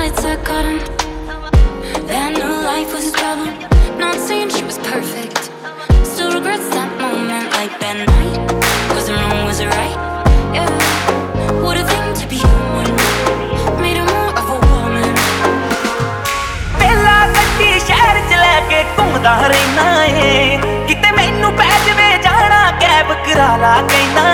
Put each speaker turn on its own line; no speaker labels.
nights I caught him. That new life was his problem. Not saying she was perfect. Still regrets that moment, like that night. Was it wrong? Was it right? Yeah. What a thing to be human. Made her more of a woman.
ਪਹਿਲਾ ਗੱਡੀ ਸ਼ਹਿਰ ਚ ਲੈ ਕੇ ਘੁੰਮਦਾ ਰਹਿਣਾ ਏ ਕਿਤੇ ਮੈਨੂੰ ਪੈ ਜਵੇ ਜਾਣਾ ਕੈਬ ਕਰਾ ਲਾ ਕਹਿਣਾ